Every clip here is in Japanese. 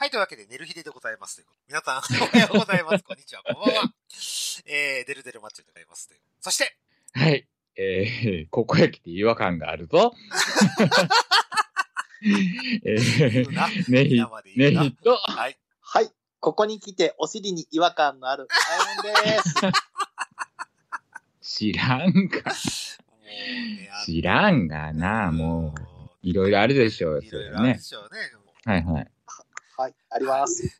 はい、というわけで、寝る日ででございますということ。皆さん、おはようございます。こんにちは、こんばんは。えー、デルデルマッチョでございますという。そして、はい。えー、ここへ来て違和感があるぞ。えー、な。ねひ皆、まで言うな。ねひと、はい。はい。ここに来て、お尻に違和感のある、あやめんです。知らんか。知らんがな、もう。いろいろあるでしょうそれろいろあるでね。しょうね。はいはい。はい、あります。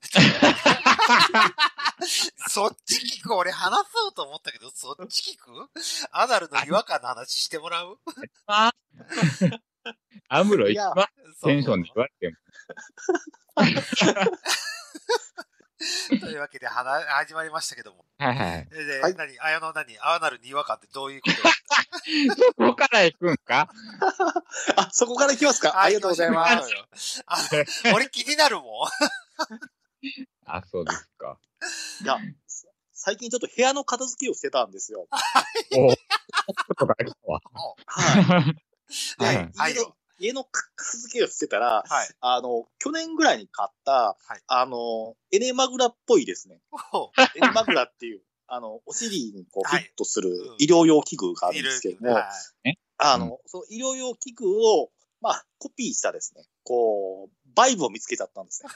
そっち聞く？俺話そうと思ったけど、そっち聞く？アナルの違和感の話してもらう？あアムロ一番テンションで言われても。というわけで、はな始まりましたけども。はいはい。で、ではい何？あやの何？アナルに違和感ってどういうこと？そこから行くんか？あ、そこから行きますか？ありがとうございま行す。あ俺気になるもん。あ、そうですか。いや、最近ちょっと部屋の片付けをしてたんですよ。お。はい。ではいはい家の家の片付けをしてたら、はい。あの、去年ぐらいに買った、はい。あの、エネマグラっぽいですね。おエネマグラっていう、あの、お尻にこうフはい。ィットするうん。医療用器具があるんですけども、はい。あの、その医療用器具を、まあ、コピーしたですね、こう、バイブを見つけちゃったんですね。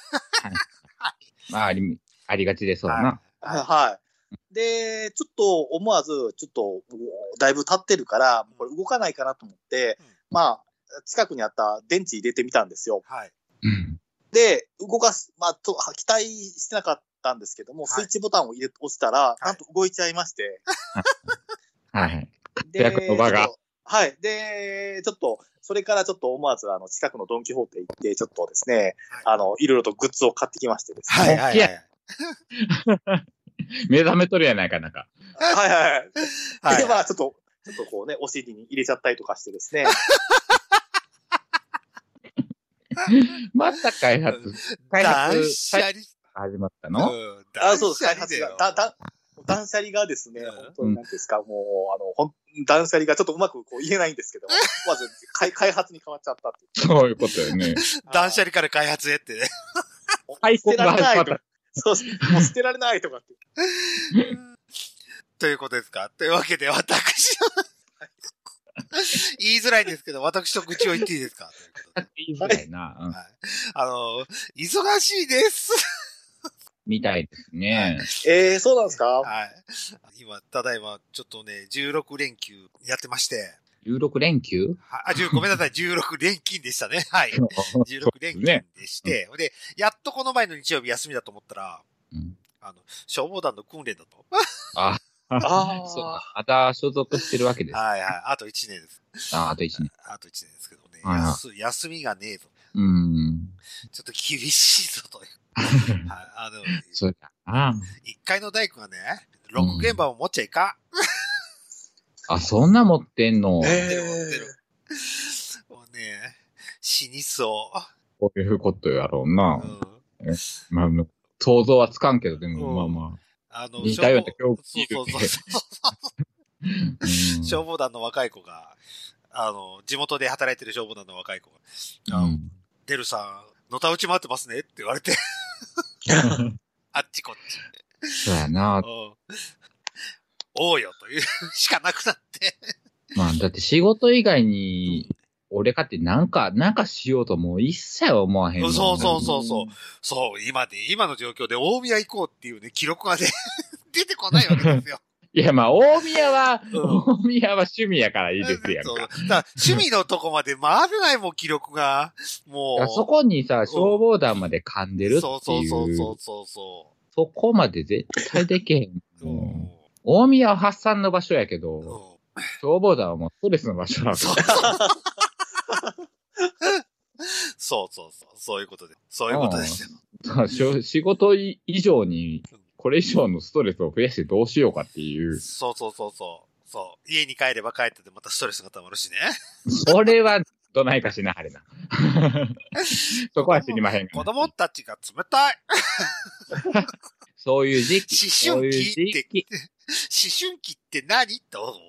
まあ、あり、ありがちですわな。はい。はい。で、ちょっと思わず、ちょっと、だいぶ経ってるから、これ動かないかなと思って、うん。まあ、近くにあった電池入れてみたんですよ。はい。うん。で、動かす、まあ、と、期待してなかったんですけども、はいスイッチボタンを入れ、押したら、いなんと動いちゃいまして。は いはい。で、活躍の場がちょっとはい。で、ちょっと、それからちょっと思わず、あの、近くのドンキホーテ行って、ちょっとですね、はいあの、いろいろとグッズを買ってきましてですね。はいはいはい。目覚めとるやないか、なんか。はいはいはい。はいで、まあ、ちょっと、ちょっとこうね、お尻に入れちゃったりとかしてですね。また開発、開断発、捨離。始まったの？うんあ、そうです。開発が。だ、だ、断捨離がですね、うん本当に何ですか、もう、あの、ほん、断捨離がちょっとうまくこう言えないんですけど、まず、開開発に変わっちゃったって。そういうことよね。断捨離から開発へってね。開捨てられないと発が始まっ。そうです。もう捨てられないとかって。ということですか？というわけで、私の 言いづらいですけど、私と愚痴を言っていいですか？言いづらいな。うんはい。あの、忙しいです。みたいですね。えー、そうなんですか？はい。今、ただいま、ちょっとね、16連休やってまして、16連休？はあ、10ごめんなさい、16連勤でしたね。はい。16連勤ね。でして、で、やっとこの前の日曜日休みだと思ったら、うんあの、消防団の訓練だと。あ、あそうあ。か。また所属してるわけです。はいはい。あと1年です。あ、あと1年。あと1年ですけどね。休休みがねえぞ。うん。ちょっと厳しいぞという。はい。あの、そうだな。1階の大工がね、ロック現場を持っちゃいかん。あ、そんな持ってんの？え持ってる持ってる。もうね、死にそこういうことやろうなう。。うん。まあ、想像はつかんけど、でも、うんまあまあの、似たような消防境遇そうそうそう 消防団の若い子が、あの、地元で働いてる消防団の若い子が、うんデルさん、のたうち回ってますねって言われて、あっちこっち。そうやな。うん。おうよというしかなくなって。まあ、だって仕事以外に、俺かってなんか、なんかしようともう一切思わへんそうそうそうそう。そう、今で、今の状況で大宮行こうっていうね、記録がね、出てこないわけですよ。いや、まあ、大宮は、うん大宮は趣味やからいいですやんか。趣味のとこまで回れないもん、記録が。もう。そこにさ、消防団まで噛んでるっていう。そうそうそうそうそうそそこまで絶対できへん。う。うんうん大宮は発散の場所やけうど、ん消防団はもうストレスの場所なわけそ うそうそうそう、いうことで。そういうことですよ。さしょ仕事以上に、これ以上のストレスを増やしてどうしようかっていう。そうそうそうそう。そう。家に帰れば帰っててまたストレスが溜まるしね。それは、どないかしなはれな。そこは知りまへんが子供たちが冷たい。そういう時期。思春期そういう時って期。思春期って何？と思う。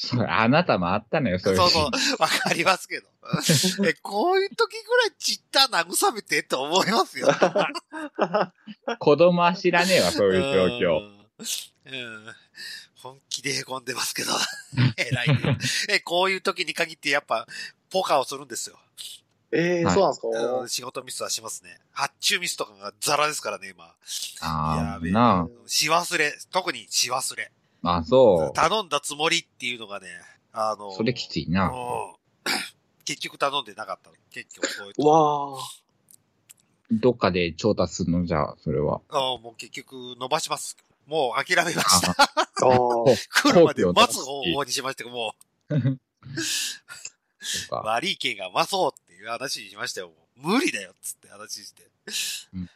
そうあなたもあったのよ、そいうそううそう、わかりますけど。え、こういう時ぐらいちった慰めてって思いますよ。子供は知らねえわ、そういう状況。うん。うん。本気で凹んでますけど。偉いね。え、こういう時に限ってやっぱ、ポカをするんですよ。ええはいそうなんですか、うん仕事ミスはしますね。発注ミスとかがザラですからね、今。ああ、やべえなし忘れ。特にし忘れ。あ。あ、そう。頼んだつもりっていうのがね、あの、それきついな。うん 結局頼んでなかったの。結局そういう。わあ。どっかで調達するの？じゃあ、それは。あもう結局伸ばします。もう諦めました。ああ。来るまで待つ方法にしましたけど、も そう悪い件が待そうっていう話にしましたよ。もう無理だよっつって話して。うん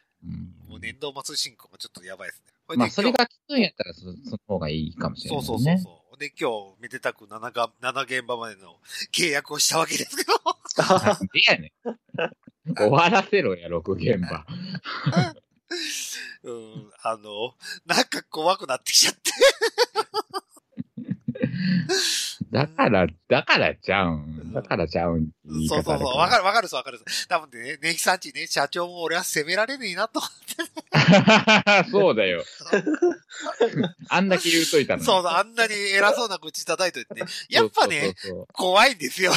もう年度末進行もちょっとやばいですね。まあ、それ今がきついんやったらそ、その方がいいかもし日れない、ね。そうそうそうそう。で、今日、めでたく7が、7現場までの契約をしたわけですけど。なんでやねん。終わらせろや、6現場。うん、あの、なんか怖くなってきちゃって。だから、だからちゃうん。だからちゃうん。言いそうそうそう。わかるわかるですわかる。多分ね、ネヒさんちね、社長も俺は責められねえなと。そうだよ。あんだけ言うといたのに。そうそう、あんなに偉そうな口叩いといてね。やっぱね、そうそう怖いんですよ。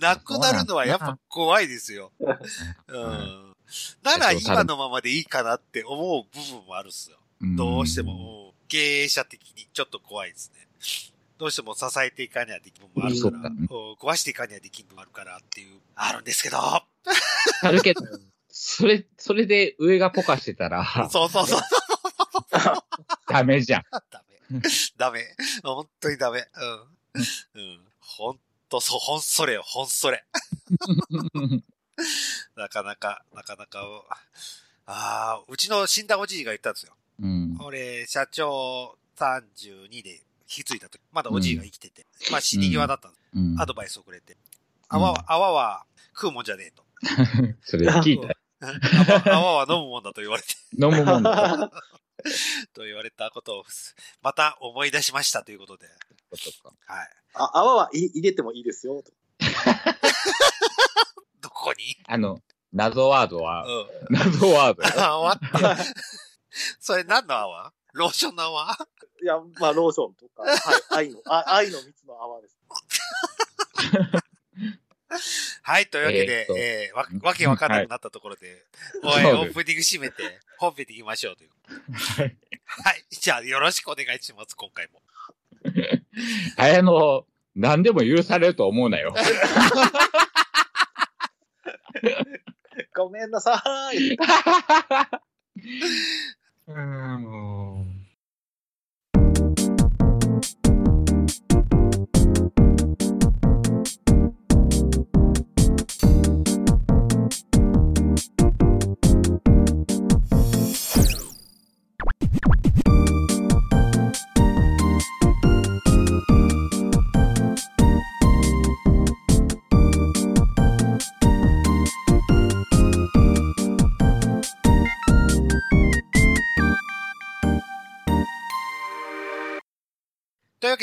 なくなるのはやっぱ怖いですよ。うん。なら今のままでいいかなって思う部分もあるっすよ。そうどうしても、うん経営者的にちょっと怖いですね。どうしても支えていかにはできる部分もあるから、壊していかにはできる部分もあるからっていう、あるんですけど。あるけど、それ、それで上がポカしてたら、そうそうそう。ダメじゃん。ダメ。ダメ。本当にダメ。うん。うん。ほんと、そう、ほんそれよ、ほんそれ。なかなか、なかなか、ああ、うちの死んだおじいが言ったんですよ。うん。俺、社長32で引き継いだ時、まだおじいが生きてて、まあ死に際だったんです。うんアドバイスをくれて。泡は、泡は食うもんじゃねえと。それ聞いたよ。泡泡は飲むもんだと言われて、飲むもんだ。と言われたことを、また思い出しましたということで。はい。あ泡は入入れてもいいですよ。どこに？あの、謎ワードは、うん。謎ワードよ。泡って。それ何の泡？ローションの泡？いや、まあ、ローションとか、はい、愛の、あ 愛の蜜の泡です。はい、というわけで、えーえーわ、わけわかんなくなったところで、おい、オープニング締めて、本編でいきましょうという。はいはい。じゃあ、よろしくお願いします、今回も。あの、何でも許されると思うなよ。ごめんなさい。うん、もう。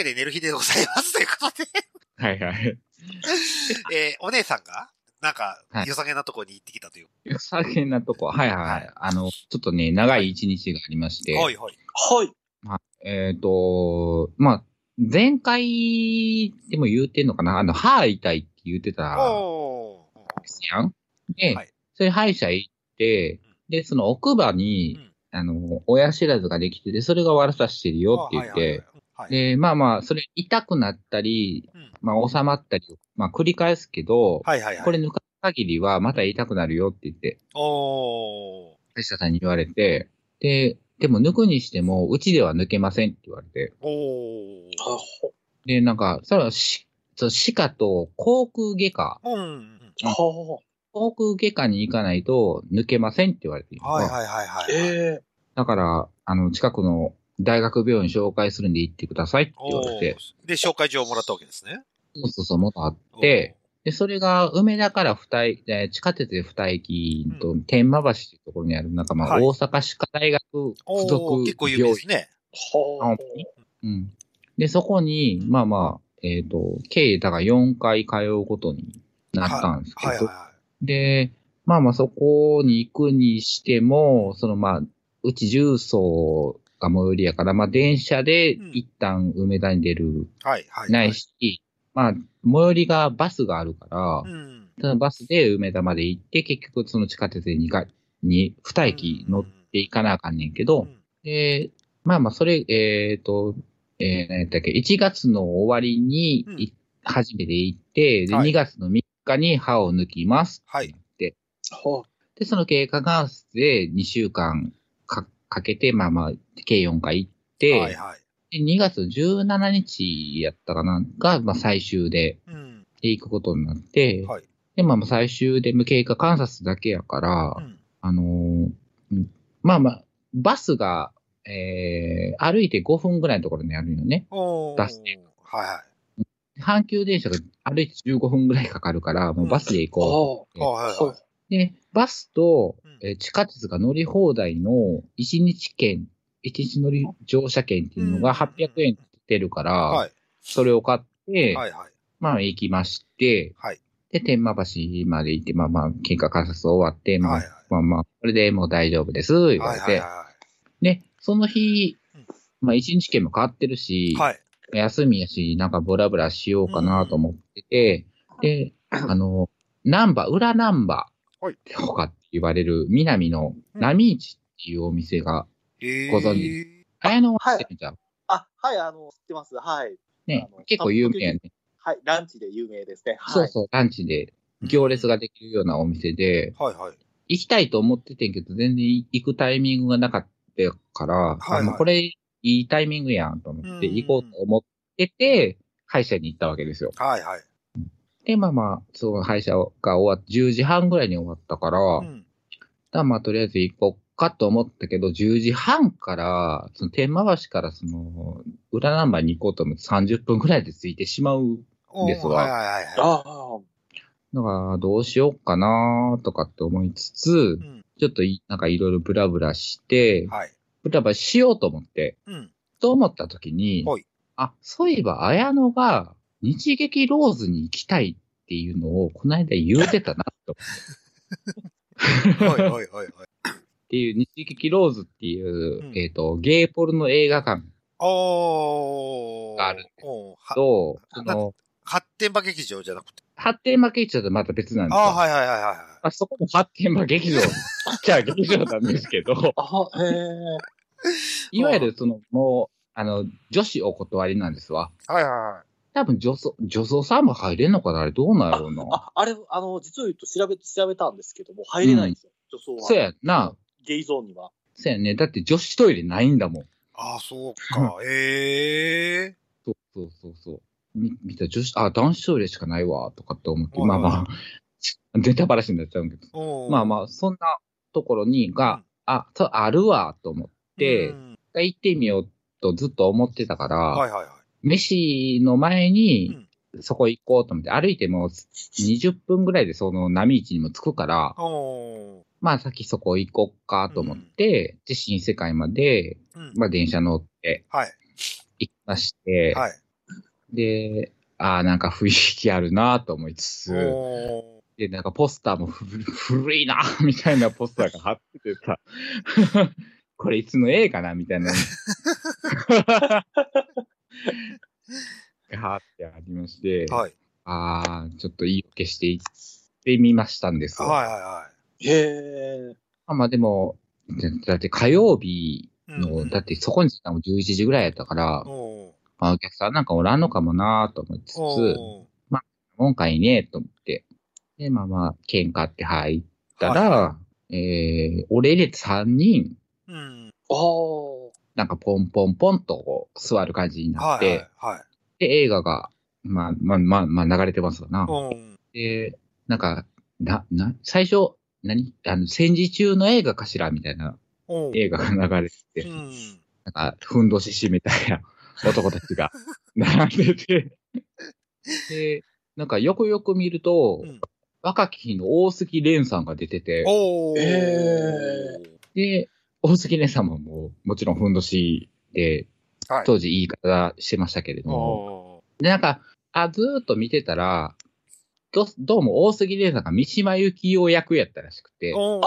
けで、寝る日でございます。ということで、はいはい。えーお姉さんが、なんかは、い良さげなところに行ってきたという。良さげなとこ。はいはいはい。あの、ちょっとね、長い一日がありまして。はいはい。はい。えっ、と、まあ、前回でも言うてんのかなあの、歯痛いって言ってたんおー。ですやん。で、はいそれ歯医者行って、で、その奥歯に、うんあの、親知らずができてて、それが悪さしてるよって言って、あはい。で、まあまあ、それ痛くなったり、うんまあ収まったり、まあ繰り返すけど、はいはいはい。これ抜かす限りはまた痛くなるよって言って、おー。歯医者さんに言われて、で、でも抜くにしても、うちでは抜けませんって言われて、おで、なんか、それはし、そう歯科と口腔外科、うんうん。ほ口腔外科に行かないと抜けませんって言われて、はいはいはいはい。ええだから、あの、近くの大学病院紹介するんで行ってくださいって言われて、で、紹介状をもらったわけですね。そうそうそう、もっとあって、で、それが梅田から二駅、えー地下鉄で二駅と天満橋っていうところにある、なんかまあ、はい。大阪歯科大学附属結構有名病院ですね。ほあ。本当にうん。で、そこに、まあまあ、えっ、と、計、だから4回通うことになったんですけど、はい。はいはで、まあまあそこに行くにしても、そのまあ、うち重曹が最寄りやから、まあ電車でうん一旦梅田に出る、い。はいはい。ないし、まあ、最寄りがバスがあるから、うん。そのバスで梅田まで行って、結局その地下鉄で2回、に、2駅乗っていかなあかんねんけど、うんで、まあまあ、それ、えっ、と、えー、何やったっけ、1月の終わりにい、初めて行って、で、はい2月の3日に歯を抜きます。はい。で、その経過観察で2週間かかけて、まあまあ、計4回行って、はいはい。で2月17日やったかな、が、まあ最終でうん。行くことになって、はい。で、まあまあ最終で無経過観察だけやから、うん。あのーうんまあまあ、バスが、えー、歩いて5分ぐらいのところにあるよね。おーバスではいはい。阪急電車が歩いて15分ぐらいかかるから、もうバスで行こう。あ。はいはいはい。で、バスとうん、えー地下鉄が乗り放題の1日券、1日乗り乗車券っていうのがうん800円出るから、はい。それを買って、はいはい。まあ行きまして、はい。で、天満橋まで行って、まあまあ、経過観察終わって、まあ、はいはいまあまあ、これでもう大丈夫です、言われて。はいはいはで、その日うん、まあ一日券も変わってるしい。、はい。休みやし、なんかブラブラしようかなと思ってて、で、あの、ナンバー、裏ナンバはいーとかって言われる南の波市っていうお店が、えーご存知綾野は知ってるじゃん。あ、はい、あの、知ってます。はい。ね結構有名やね。はい、ランチで有名ですね。はい。そうそう、ランチで行列ができるようなお店で、はいはい。行きたいと思っててんけど、全然行くタイミングがなかったから、はいあもうこれいいタイミングやんと思ってうん行こうと思ってて、歯医者に行ったわけですよ。はいはい。で、まあまあ、そう、歯医者が終わって、10時半ぐらいに終わったから、うん。だからまあ、とりあえず行こうかと思ったけど、10時半から、その天満橋からその、裏ナンバーに行こうと思って30分ぐらいで着いてしまう。おーですわはいはいはいはい。ああ。だから、どうしようかなとかって思いつつう、ん。ちょっといなんかいろいろブラブラして、はい。ブラブラしようと思って、うん。と思った時にはい、あ、そういえば、綾野が日劇ローズに行きたいっていうのを、この間言うてたな、と。はいはいはいはい。っていう、日劇ローズっていう、うんえっ、と、ゲイポルの映画館おー。があるおーはと、あその、発展場劇場じゃなくて。発展場劇場とまた別なんですよ。ああ、はいはいはいはいはい。まあ、そこも発展場劇場、じゃあ劇場なんですけど、あ、へえ。いわゆるその、もう、あの、女子お断りなんですわ。はいはいはい。多分女装、女装さんも入れんのかな？あれどうなんやろうな。あ、あれ、あの、実を言うと調べ、調べたんですけども、入れないんですよ。女装は。そうやんな。ゲイゾーンには。そうやね。だって女子トイレないんだもん。ああ、そうか。ええそうそうそうそう。み、見た女子、あ、男子トイレしかないわ、とかって思って、まあまあ、ネタバラシになっちゃうんけど。まあまあ、そんなところに、が、うんあ、そう、あるわ、と思って、うん行ってみようとずっと思ってたから、はいはいはい。飯の前に、そこ行こうと思って、歩いても20分ぐらいでその波市にも着くから。まあ先そこ行こっかと思って、で、新世界まで、うん。まあ電車乗ってはい。行きまして、はい。で、ああ、なんか雰囲気あるなと思いつつ、おで、なんかポスターもふ古いな みたいなポスターが貼っててさ、これいつの映画なみたいな。貼ってありまして、ー。はい。ああ、ちょっといい消していってみましたんですよ。はいはいはへえ。まあまあでも、だだって火曜日い。の、うんだってそこに着いたのも11時ぐらいやったから。まあお客さんなんかおらんのかもなと思いつつ、お今回ね、と思って。で、まあまあ、喧嘩って入ったら、えー、俺入れて3人、ー。うん。ああ。なんかポンポンポンとこう座る感じになって、はいはいはい。で、映画が、まあまあまあ、まあ流れてますわな。おー。で、なんか、な、な、最初、何？あの、戦時中の映画かしらみたいな。映画が流れてて、うん。なんか、ふんどし締めたいな男たちが 並んでて、で、なんかよくよく見ると、うん若き日の大杉蓮さんが出てて、おー。えで、大杉蓮さんももちろんふんどしで、はい。当時言い方してましたけれども。おで、なんか、あ、ずーっと見てたら、どどうも大杉玲さんが三島由紀夫役やったらしくて、そ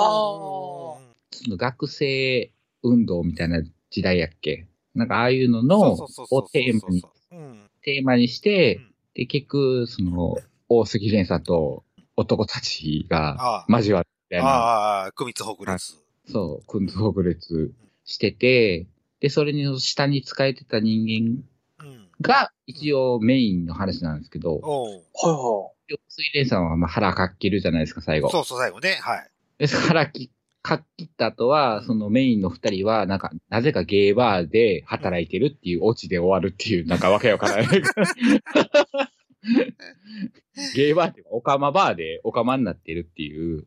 の学生運動みたいな時代やっけ？なんかああいうのその、をテーマに、うん。テーマにしてうん、で、結局、その、大杉蓮さんと男たちが。交わるみたいな、ああ、組津北列。そう、訓導区列してて、で、それに下に使えてた人間うん。が一応メインの話なんですけど、はいは大杉蓮さんはまあ腹かっきるじゃないですか、最後。そうそう、最後ね。はい。で、腹きかっきった後は、そのメインの二人は、なんか、なぜかゲーバーで働いてるっていうオチで終わるっていう、なんかわけわからない。ゲーバーっていうか、オカマバーでオカマになってるっていう、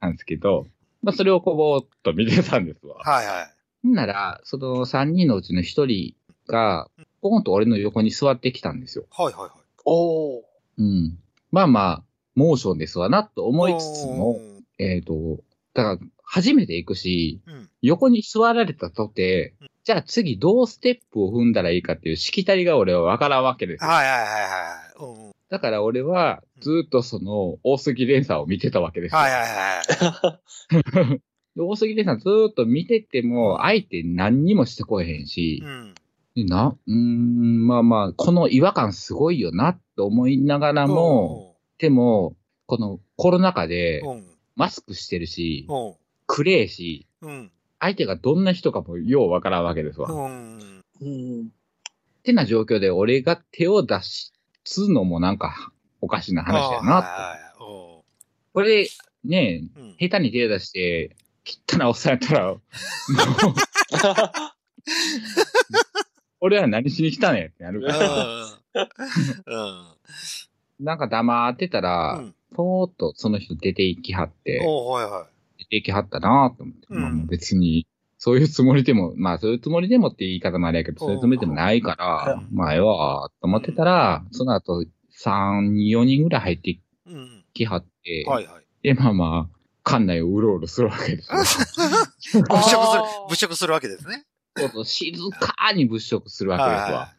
なんですけど、まあ、それをこぼーっと見てたんですわ。はいはい。んなら、その三人のうちの一人が、ポンと俺の横に座ってきたんですよ。はいはいはい。おー。うん。まあまあ、モーションですわな、と思いつつも、おうえっ、と、だから、初めて行くし、うん。横に座られたとて、じゃあ次どうステップを踏んだらいいかっていうしきたりが俺はわからんわけですよ。はいはいはいはい。うん。だから俺はずっとその大杉蓮さんを見てたわけですよ。はいはいはい。で大杉蓮さんずーっと見てても、相手何にもしてこえへんしう、ん。でな、うーん、まあまあ、この違和感すごいよなと思いながらも、でも、このコロナ禍で。マスクしてるし、うん。暗えし、うん。相手がどんな人かもようわからんわけですわ。っうん。うん。てな状況で俺が手を出すのもなんかおかしな話やな。はいはいおうこれ、ねうん。下手に手を出して、汚なおっさんやったら、もう、俺は何しに来たねんってなるうん。から。うん。なんか黙ってたら、うんぽーっとその人出て行きはって、出て行きはったなと思って、うんまあもう別に、そういうつもりでも、まあそういうつもりでもって言い方もあれやけど、そういうつもりでもないから、まあええわ、と思ってたら、その後、3、4人ぐらい入って。きはって、はいはい。で、まあまあ、館内をうろうろするわけですよ。物色する物色するわけですね。そうそう静かに物色するわけですわ。は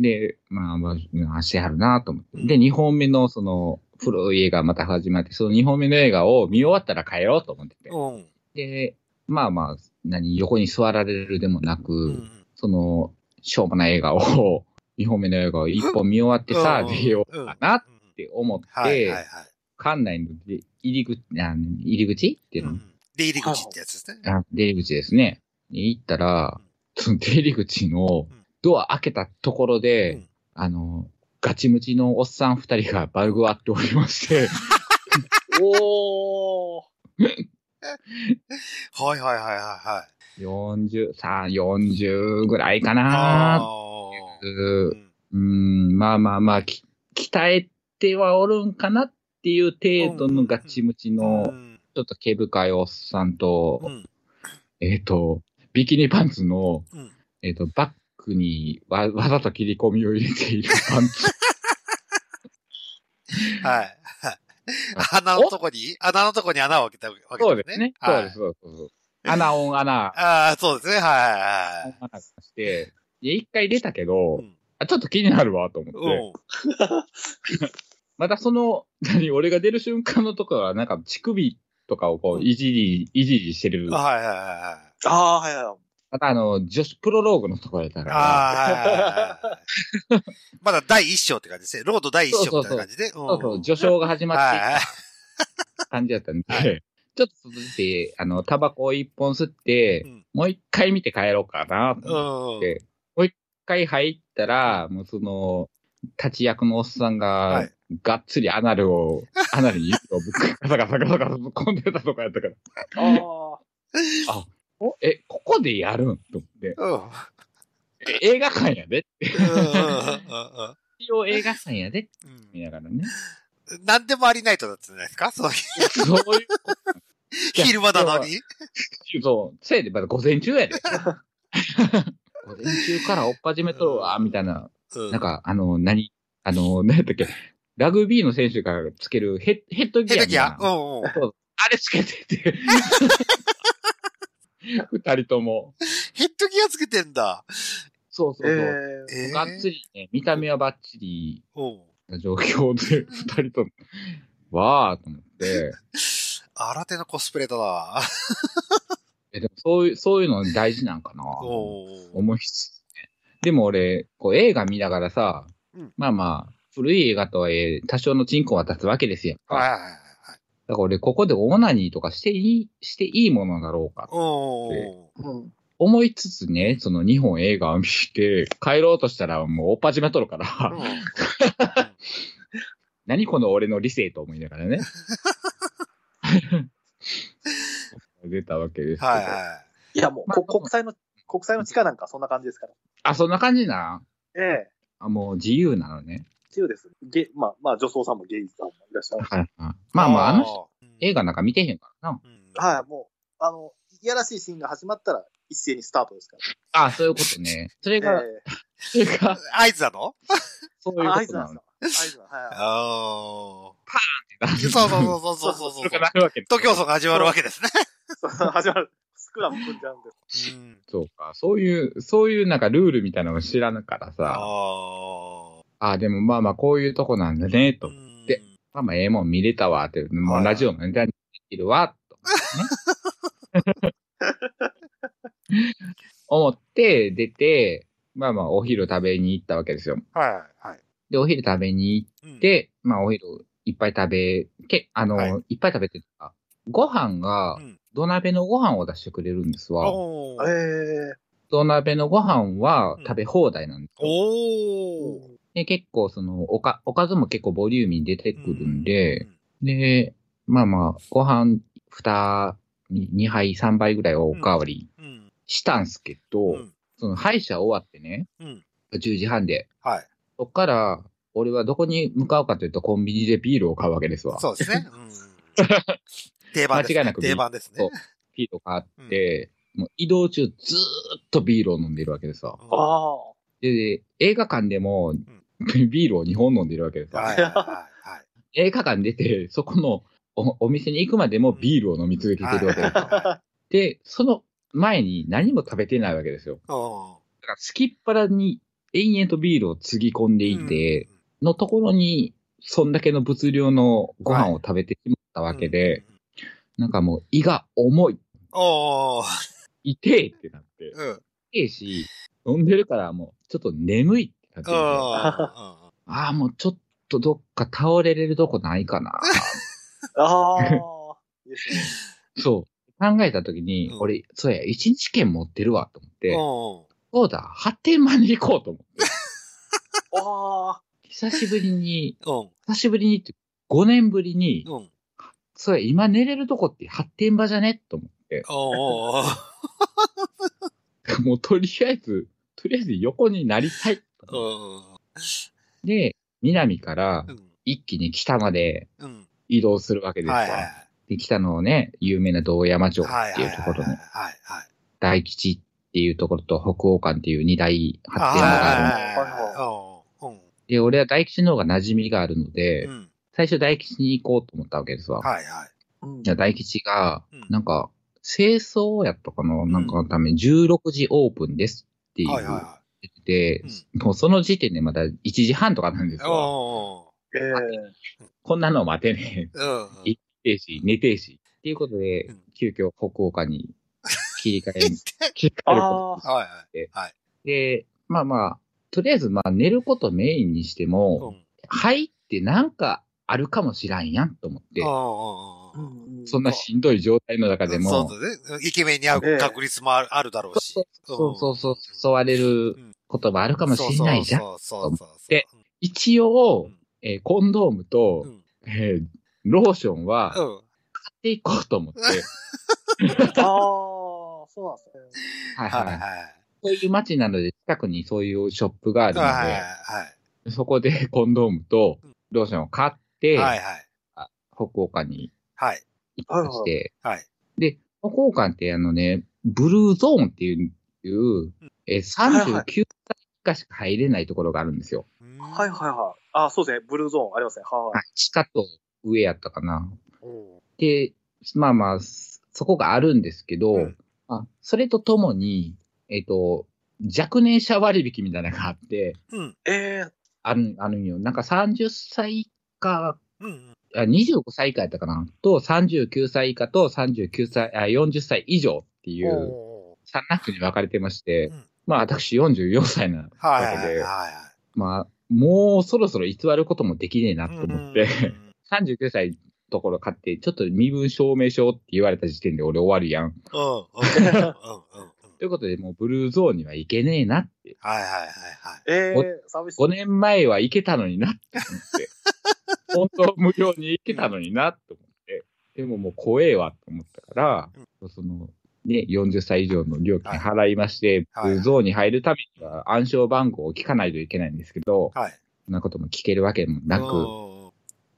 で、まあまあ、してはるなと思って。うんで、2本目のその、古い映画また始まって、その2本目の映画を見終わったら帰ろうと思っててい。。うん。で、まあまあ、何、横に座られるでもなく、うん。その、しょうもない映画を、2本目の映画を1本見終わってさ、うん出ようかなって思って。館内の出入り口、あ入り口っていうの、うん出入り口ってやつですね。あ出入り口ですね。に行ったら、その出入り口のドア開けたところで、うんあの、ガチムチのおっさん二人がバルグワっておりまして、おー。はいはいはいはいはい。40、さあ、40ぐらいかあなあ。ううんまあまあまあ、き鍛えてはおるんかなっていう程度のガチムチうの、んちょっと毛深いおっさんと、うんえっ、と、ビキニパンツの、うんえっ、と、バッグにわわざと切り込みを入れているパンツ。はい。はい穴のとこに、穴のとこに穴を開けたわけですね。そうですね。そうはいです、そうですそうです。穴オン穴、ああ、そうですね。はいはい穴して、で、一回出たけど、うんあちょっと気になるわ、と思って。はい。またその、何、俺が出る瞬間のところは、なんか、乳首とかをこう、いじり、いじりしてる。はいはいはい。ああ、はいはい。またあの、女子プロローグのところやったから。ああ、はいはいはいはい。まだ第一章って感じですね。ロード第一章みたいな感じで。そうそう、ん序章が始まって感じだったんで、はちょっと続いて、あの、タバコを一本吸って、うんもう一回見て帰ろうかな、と思って。うん。一回入ったら、もうその、立ち役のおっさんが、はいがっつりアナルを、アナルに指をぶっガサガサガサガサぶっ込んでたとかやったから、あおえ、ここでやるん？と思って。うん。映画館やでって。うん一応映画館やでってうん見ながらね。うん。何でもありないとだったじゃないですか？そういうそういう昼間なのに？そう、せいでまだ午前中やで。午前中から追っ始めとるわ、みたいな。うんなんか、あの、何あの、何やったっけ？ラグビーの選手がつけるヘッヘッドギア。ヘッドギア？うんうん。あれつけてて。二人とも。ヘッドギアつけてんだ。そうそうそう。ええがっつりね、見た目はバッチリうん。な状況で、二人とも、わーと思って、新手のコスプレだな。え、でもそういう、そういうの大事なんかな思いつつね。でも俺、こう映画見ながらさ、うんまあまあ、古い映画とはいえ、多少のチンコは立つわけですよ。はいはいはいはい。だから俺、ここでオナニーとかしていい、していいものだろうか。おー。うん。思いつつね、その日本映画を見て、帰ろうとしたらもうおっぱじめとるから、うん何この俺の理性と思いながらね。出たわけですけど。はいはいや、もう、こ国際の、国際の地下なんかそんな感じですから。あ、そんな感じなええあもう自由なのね。自由です。ゲまあ、まあ、女装さんもゲイさんもいらっしゃるし。はいはい。まあまあ、あの人、人映画なんか見てへんからな。うんはい、もう、あの、いやらしいシーンが始まったら一斉にスタートですから。あ、そういうことね。それえが、えそれが、合図なの？そういうあことなの合図なんです。よ。合図なんはい。あなあ。そうそうそうそうそうそうそう。なるわけ東競争が始まるわけですね。そう始まる。スクラム組んじゃうんです。うん。そうか。そういう、そういうなんかルールみたいなのを知らぬからあさ。あ。あでもまあまあこういうとこなんだね、と。でまあまあええもん見れたわ、って。もはいうラジオのネタにできるわ、と。ね 思って、出て、まあまあお昼食べに行ったわけですよ。はいはい。で、お昼食べに行うんっ、て、まあお昼いっぱい食べ、け、あの、はいい、っぱい食べてた。ご飯がう、ん土鍋のご飯を出してくれるんですわ。おーえ土鍋のご飯はうん食べ放題なんですよ。おー。で、結構その、おか、おかずも結構ボリューミーに出てくるんで、うん、で、まあまあ、ご飯2、2杯、3杯ぐらいおかわりうん。したんすけど、うん。その歯医者終わってね、うん。10時半で、はい。そっから、俺はどこに向かうかというと、コンビニでビールを買うわけですわ。そうですね。うん。定番です、ね。間違いなく定番ですね。そうビールを買って、もう移動中ずーっとビールを飲んでるわけですわ。ー、ああ。で、映画館でも、ビールを2本飲んでるわけですわ。はいはいはい映画館出て、そこのおお店に行くまでもビールを飲み続けてるわけですよ。はで、その前に何も食べてないわけですよ。い。うんだから、すきっ腹に延々とビールをつぎ込んでいて、、のところに、そんだけの物量のご飯を食べてしまったわけで、、なんかもう胃が重い。痛いってなって、うん。うん。痛いし、飲んでるからもうちょっと眠いってなってきて、あああ、もうちょっとどっか倒れれるとこないかな。ああ。いいですね。そう。考えたときに、うん俺、そうや、一日券持ってるわ、と思って、おそうだ、発展まで行こうと思って。ああ。久しぶりに、うん。久しぶりにって、5年ぶりに、うん。そうや、今寝れるとこって発展場じゃねと思って。もうとりあえず、とりあえず横になりたい。うん。で、南からうん。一気に北までうん。移動するわけですわ。はいはいはい。で、北のね、有名な道山町ってはいうところのはいはい。大吉っていうところと北欧館っていう二大発展場があるんではいはいはい。で、俺は大吉の方が馴染みがあるので。最初大吉に行こうと思ったわけですわ。はいはい。うんじゃあ大吉がうん、なんか、清掃やったかな、なんかのために16時オープンですっていうてて、もうその時点でまだ1時半とかなんですい。よ。おええこんなの待てねえ。ー。うん。行ってえし、寝てえし。っていうことでうん、急遽北欧館に 切り替え、切り替えるこあとあ。はいはい。はい。で、まあまあ、とりあえずまあ寝ることメインにしてうも、ん。入ってなんかあるかもしらんやんと思って、うん。そんなしんどい状態の中でも、そうだね。イケメンに会う確率もあるだろうし。そうそうそう、誘われることもあるかもしれないじゃん。そうそうそうそう。で一応うん、えーコンドームと、うん。えーローションは買うん。っていこうと思って、ああ、そうなんですね。はいはい。そういう街なので、近くにそういうショップがあるので、はいはい。そこでコンドームとローションを買って、はいはい。北欧館にはい。して、はい。で、北欧館ってあのね、ブルーゾーンっていう、いうえーはいはい39歳以下しか入れないところがあるんですよ。はいはいはい。あそうですね。ブルーゾーンありますね。ははい地下と上やったかな。い。で、まあまあ、そこがあるんですけど、うんあそれとともに、えっ、と、若年者割引みたいなのがあって、うん。ええある、あるんよ。なんか30歳以下、25歳以下やったかな？と、39歳以下と39歳、あ40歳以上っていうお3ランクに分かれてまして、うん。まあ私44歳なわけで。まあ、もうそろそろ偽ることもできねえなと思って、うん 39歳のところ買って、ちょっと身分証明書って言われた時点で俺終わるやんうんうんうん。ということで、もうブルーゾーンには行けねえなって。はいはいはいはい。えおえ寂しい。5年前は行けたのになって思って。本当は無料に行けたのになって思って。でももう怖えわと思ったから、その、ね、40歳以上の料金払いまして、はいブルーゾーンに入るためには暗証番号を聞かないといけないんですけど、はい。そんなことも聞けるわけもなく、うん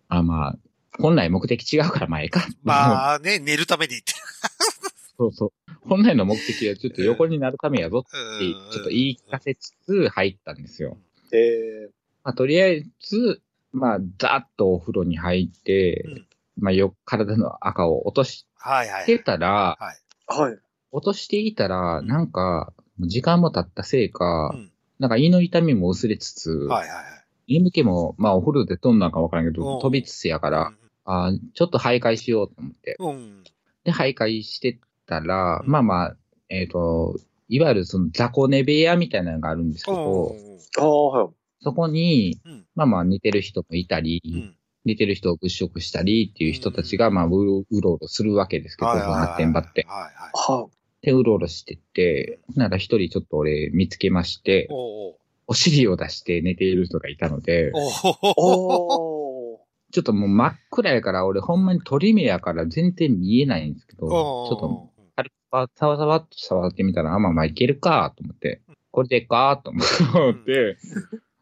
あまあ、本来目的違うから前か。あ。まあね、寝るために行ってそうそう。本来の目的はちょっと横になるためやぞって、る。ちょっと言い聞かせつつ入ったんですよ。ええまあ、とりあえず、まあ、ざっとお風呂に入って、うんまあ、よ、体の赤を落としはいはい。てたら、はい。はい。落としていたら、なんか、時間も経ったせいか、うんなんか胃の痛みも薄れつつ、はいはいはい。眠気も、まあ、お風呂で飛んだんかわからんけど、うん飛びつつやから、あーちょっと徘徊しようと思って。うん。うん。で、徘徊してたら、うんまあまあ、えっ、と、いわゆるその雑魚寝部屋みたいなのがあるんですけど。そこに、うんまあまあ似てる人もいたり、うん。似てる人を物色したりっていう人たちが、まあ、うろうろするわけですけど、発展場って。はいはい。はで、うろうろしてて、なら一人ちょっと俺見つけまして、お尻を出して寝ている人がいたので。ちょっともう真っ暗やから、俺ほんまに鳥目やから全然見えないんですけど、ちょっと軽くさわさわっと触ってみたら、あ、まあまあいけるかと思って、これでかと思って、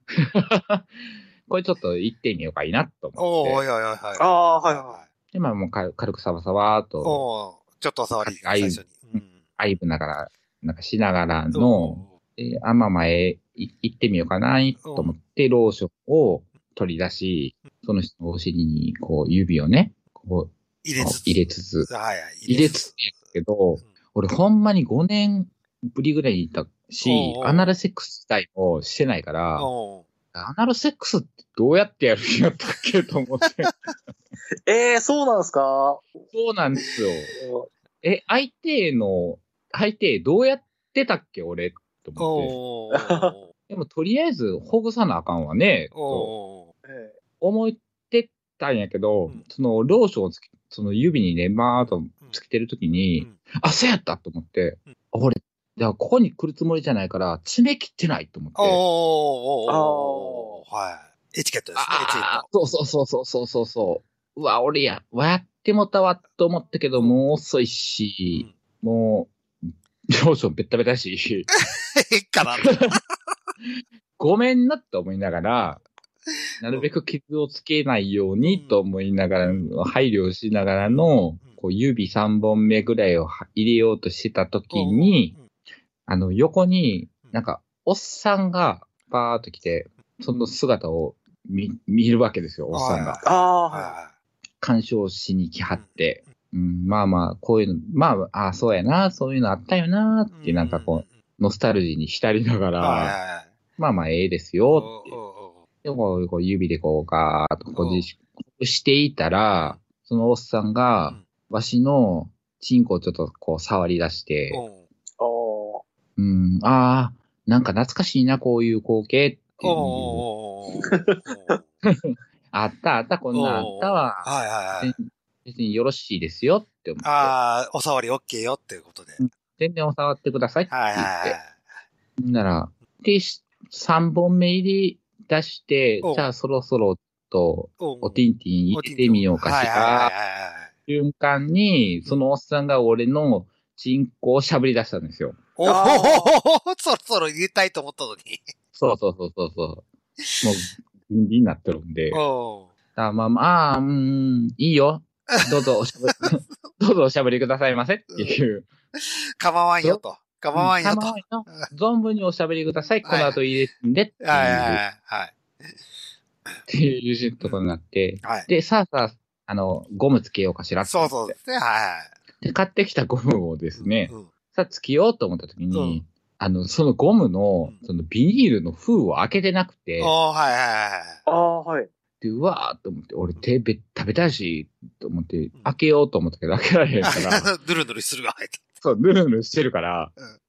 これちょっと行ってみようかいいなと思って、おいおいおいはい。ああ、はいはで、まあもう軽軽くさわさわっと、おうちょっとお触り、ああいう最初に。うん。アイブながら、なんかしながらの、えあ、まあまあ、えい行ってみようかなと思って、ローションを取り出し、その人のお尻に、こう、指をね、こう、入れつつ。入れつつ、はいはい。入れつつ。やけど、俺ほんまに5年ぶりぐらいに行ったしおうお、うアナルセックス自体もしてないから、おうアナルセックスってどうやってやるんやったっけと思って。い。ええそうなんですか？そうなんですよ。え、相手の、相手どうやってたっけ俺と思って。おうでもとりあえずほぐさなあかんわね、とおうえ思ってたんやけど、うんそのローションをつけ、その指にね、まーっとつけてるときに、うんあ、そうやったと思って、うん俺、だからここに来るつもりじゃないから、爪切ってないと思って。おうおうおうおうはい。エチケットですね、エチケッあト。ーそうそうそうそうそうそう。うわ、俺や、やってもたわと思ったけど、もう遅いし、もう、ローションベッタベタし、えっかな。ごめんなって思いながら、なるべく傷をつけないようにと思いながら、配慮しながらの、こう指3本目ぐらいをは入れようとしてた時に、あの、横に、なんか、おっさんがバーっと来て、その姿を見、見るわけですよ、おっさんが。ああ、はいはは干渉しに来はって。うん、まあまあ、こういうの、まあ、あそうやな、そういうのあったよな、い。って、なんかこう、ノスタルジーに浸りながら、まあまあ、ええですよって。でこう、こう指でこう、ガーッとこうしていたら、そのおっさんがうん、わしのチンコをちょっとこう触り出して、おうん、ああ、なんか懐かしいな、こういう光景っていう。あったあった、こんなんあったわ。はいはいはい。別によろしいですよって思って。ああ、お触り OK よっていうことで。全然お触ってくださいって言って。はいはいはい。なら、で、し3本目入り出してお、じゃあそろそろと、おおティンティン入れてみようかしら、はい瞬間に、そのおっさんが俺のチンコをしゃぶり出したんですよ。はい。おあおそろそろ入れたいと思ったのに。そうそうそうそうそう。もう、ギンギンになってるんで。あまあまあ、うーん、いいよ。どうぞおしゃぶり、どうぞおしゃぶりくださいませっていう。構わんよと。構わんよと。構はわんよ存分におしゃべりください。この後入れてんでっていいう、はいはいはい。っていうところになって。はい。で、さあさあ、あの、ゴムつけようかしらってそうそうですね。はで、買ってきたゴムをですねい。、うんさあ、つけようと思った時に、うんあの、そのゴムのう、んそのビニールの封を開けてなくて、おーはいはいはいああ、はい。で、うわーと思って、俺手べ食べたいし、と思ってん、開けようと思ったけど、開けられへんから、はい。ぬるぬるするが入った。そう、ぬるぬるしてるから、うん。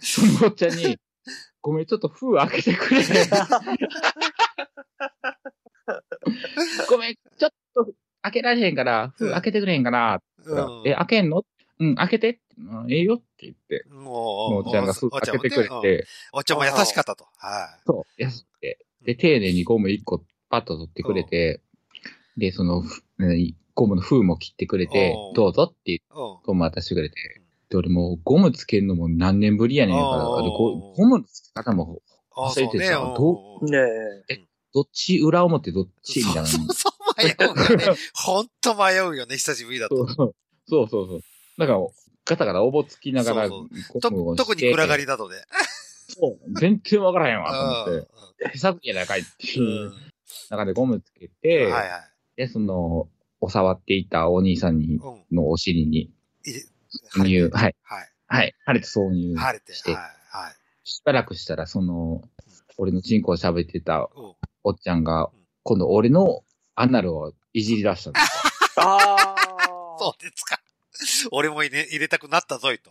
そのおっちゃんに、ごめん、ちょっと封開けてくれ。ごめん、ちょっと開けられへんから、封開けてくれへんかな。うん。え、開けんの？うん、開けて。うんええよって言って、もう、おっちゃん。が封開けてくれて、うん。おっちゃんも優しかったと。はそう、安くて。で、丁寧にゴム1個パッと取ってくれて、で、その、ゴムの封も切ってくれてどうぞって。ゴム渡してくれて、で、俺もうゴムつけるのも何年ぶりやねんから、おうでゴゴムのつけ方も、あ忘れてたそうねどうんねえ。どっち裏表どっちみたいな。そうそうそう、迷うよね。ほんと迷うよね、久しぶりだと。そうそうそう。だから、ガタガタおぼつきながら、特に暗がりだとね。そう。全然わからへんわ、と思うって。手探りやないかいってん。いううん中でゴムつけて、はいはい。で、その、お触っていたお兄さんに、うん。のお尻に、挿入、はい、はい。はい、晴れて挿入晴れて。して、はい。はい。しばらくしたら、その、俺のチンコを喋ってたうんおっちゃんがうん、今度俺のアナルをいじり出したんですよ。ああ。そうですか。俺も入れ入れたくなったぞいと。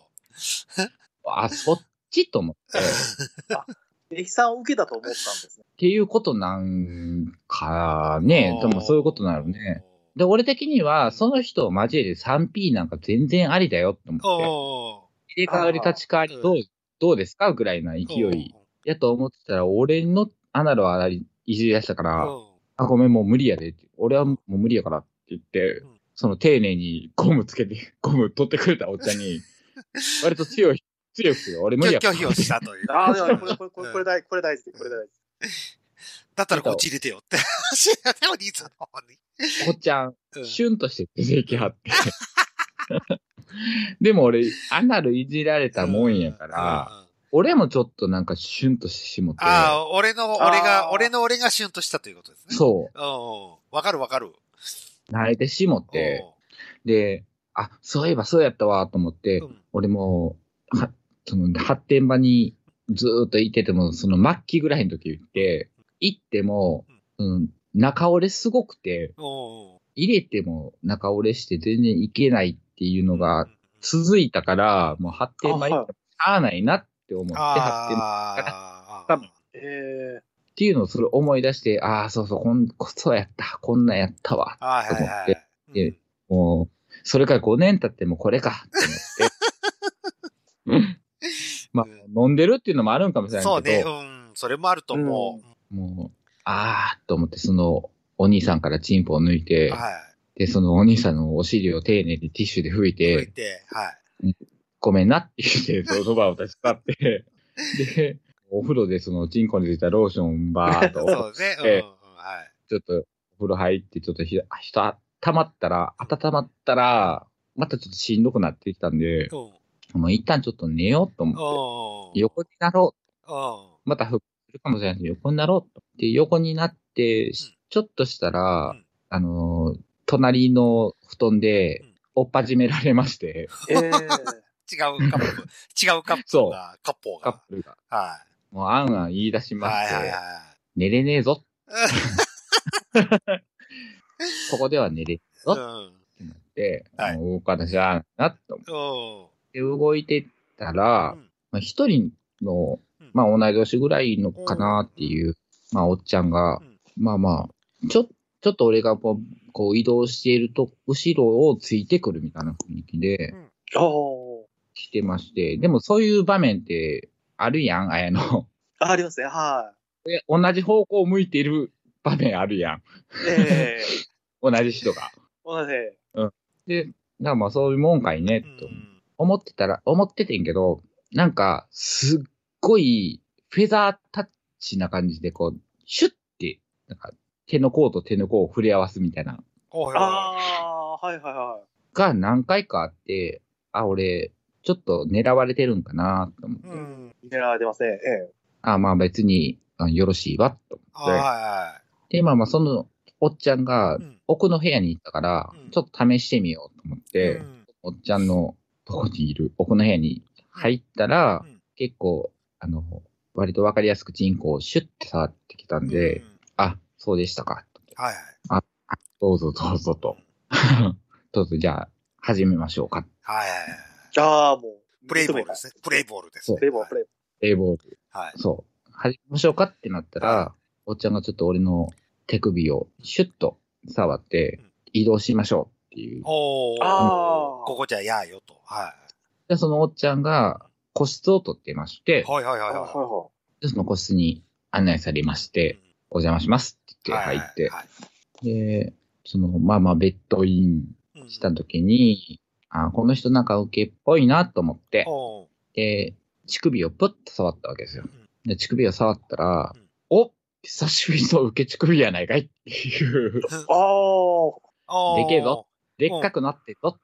あ、そっちと思って、っ悲惨を受けたと思ったんですね。ていうことなんかね、でもそういうことなのね。。で、俺的には、その人を交えて 3P なんか全然ありだよって思って、お入れ替わり立ち替わりどう、どうですかぐらいな勢いやと思ってたら、俺のアナルをありいじり出したから、あ、ごめん、もう無理やでって。俺はもう無理やからって言って、うんその丁寧にゴムつけて、ゴム取ってくれたおっちゃんに、割と強い、強くて、俺無理やから。拒否をしたという。ああ、でもこれ、これ、これ、これ大これ大事、これ大事。だったらこっち入れてよって話だね、お兄さんの方に。おっちゃん、うんシュンとして出てきはって。でも俺、アナルいじられたもんやから、うんうん俺もちょっとなんかシュンとしてしもって。ああ、俺の、俺あが、ー俺の俺がシュンとしたということですね。そう。わかるわかる。う。慣れてしもって。で、あ、そういえばそうやったわ、と思って、うん俺も、は、その、発展場にずーっといてても、その末期ぐらいの時行って、行っても、うん、中折れすごくて、うんうん。入れても中折れして全然いけないっていうのが続いたから、もう発展場行ってもしゃあないなって思って、発展場ああ。ええっていうのをそれ思い出して、ああ、そうそう、こん、そうやった、こんなんやったわ。はいはいはい。でもう、それから5年経ってもこれか って思って。まあ、飲んでるっていうのもあるんかもしれないそうね、けど、うん。それもあると思う。もう、ああ、と思って、その、お兄さんからチンポを抜いて、はい。で、そのお兄さんのお尻を丁寧にティッシュで拭い拭いて、て、はい。ごめんなって言って、そのそばを立ち去って、で、お風呂でそのチンコについたローションバーっそと、うね。うんはい。ちょっとお風呂入って、ちょっとひ、人温まったら、温まったら、またちょっとしんどくなってきたんで、うん。もう一旦ちょっと寝ようと思って、うん。横になろう。うん。また復活するかもしれないけど、横になろうと。で、横になって、ちょっとしたら、うんあのー隣の布団でうん、おっぱじめられまして、ええ違うカップル、違うカップルが、カッポーが。カップルが、はもうあんあん言い出しい。まして、はいはいはい。寝れねえぞ。ここでは寝れねえぞうん。ってなって、動かなしゃあなと思ってうん。動いてたら、うんまあ、一人のうん、まあ同い年ぐらいのかなっていう、まあおっちゃんが、うんまあまあ、ちょ、ちょっと俺がこうこう移動していると、後ろをついてくるみたいな雰囲気で来てまして、でもそういう場面ってあるやん、あやの。あ、ありますね。はで同じ方向を向いている場面あるやん。い。ええ 同じ人が。同じ。で、だからまあそういうもんかいね、と思ってたら、思っててんけど、なんか、すっごい、フェザータッチな感じで、こう、シュッて、なんか、手の甲と手の甲を触れ合わすみたいな、ああ、はいはいはい。が何回かあって、あ、俺、ちょっと狙われてるんかなと思って、うん。狙われてますね。えあ、まあ別に、あよろしいわ、とはい思って。はで、まあまあその、おっちゃんが。奥の部屋に行ったからうん、ちょっと試してみようと思って、うんおっちゃんのとこにいる、奥の部屋に入ったら、うん結構、あの、割とわかりやすくチンコをシュッて触ってきたんで、うんあ、そうでしたか。はいはい。どうぞどうぞと。どうぞ、じゃあ、始めましょうか。はいはいはい。ああ、もう。プレイボールですね。プレイボールですね。プレイボール、プレイボ英ボール。はい。そう。始めましょうかってなったら、はおっちゃんがちょっと俺の手首をシュッと触ってうん、移動しましょうっていう。おー。あーここじゃやーよと。はで、そのおっちゃんが個室を取っていましてい。、はいはいはいー。ははいその個室に案内されましい。て、お邪魔しますってうん言って入って、はいで、その、まあまあベッドインはいした時に、あこの人なんか受けっぽいなと思って、で、乳首をプッと触ったわけですよ。うんで、乳首を触ったら、うんお久しぶりの受け乳首やないかいっていう、い。ああ。でけえぞ。でっかくなってぞっ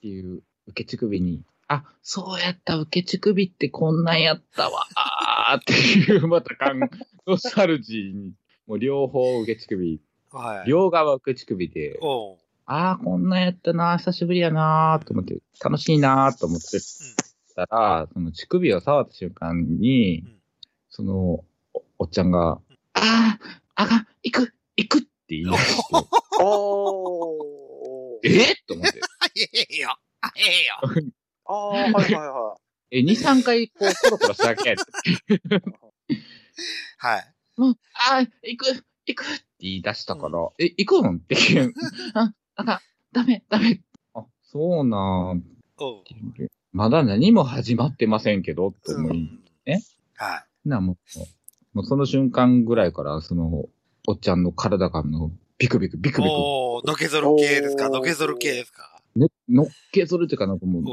ていう受け乳首に、あ、そうやった、受け乳首ってこんなんやったわ、あーっていう、また感、ノスタルジーに、もう両方受け乳首、はい。両側受け乳首で、おーあーこんなんやったな、久しぶりやなーと思って、楽しいなーと思ってたら、その乳首を触った瞬間にうん、その、おおっちゃんが、あー、あがん、行く、行くって言い出して、おー。えと思って。ええよ。ええよ。ああ、はいはいは え、2、3回、こう、コロコロしただけや。はい。もう、あー、行く、行く。って言い出したから、え、行くんっていう。あ、あかん、ダメ、ダメ。あ、そうなん。まだ何も始まってませんけど、と思い、えはい。な、もう、もうその瞬間ぐらいから、その、おっちゃんの体がの、ビクビク、ビクビク、おー、のけぞる系ですか？のけぞる系ですか？ね、のっけぞるっていうか、なんかもう、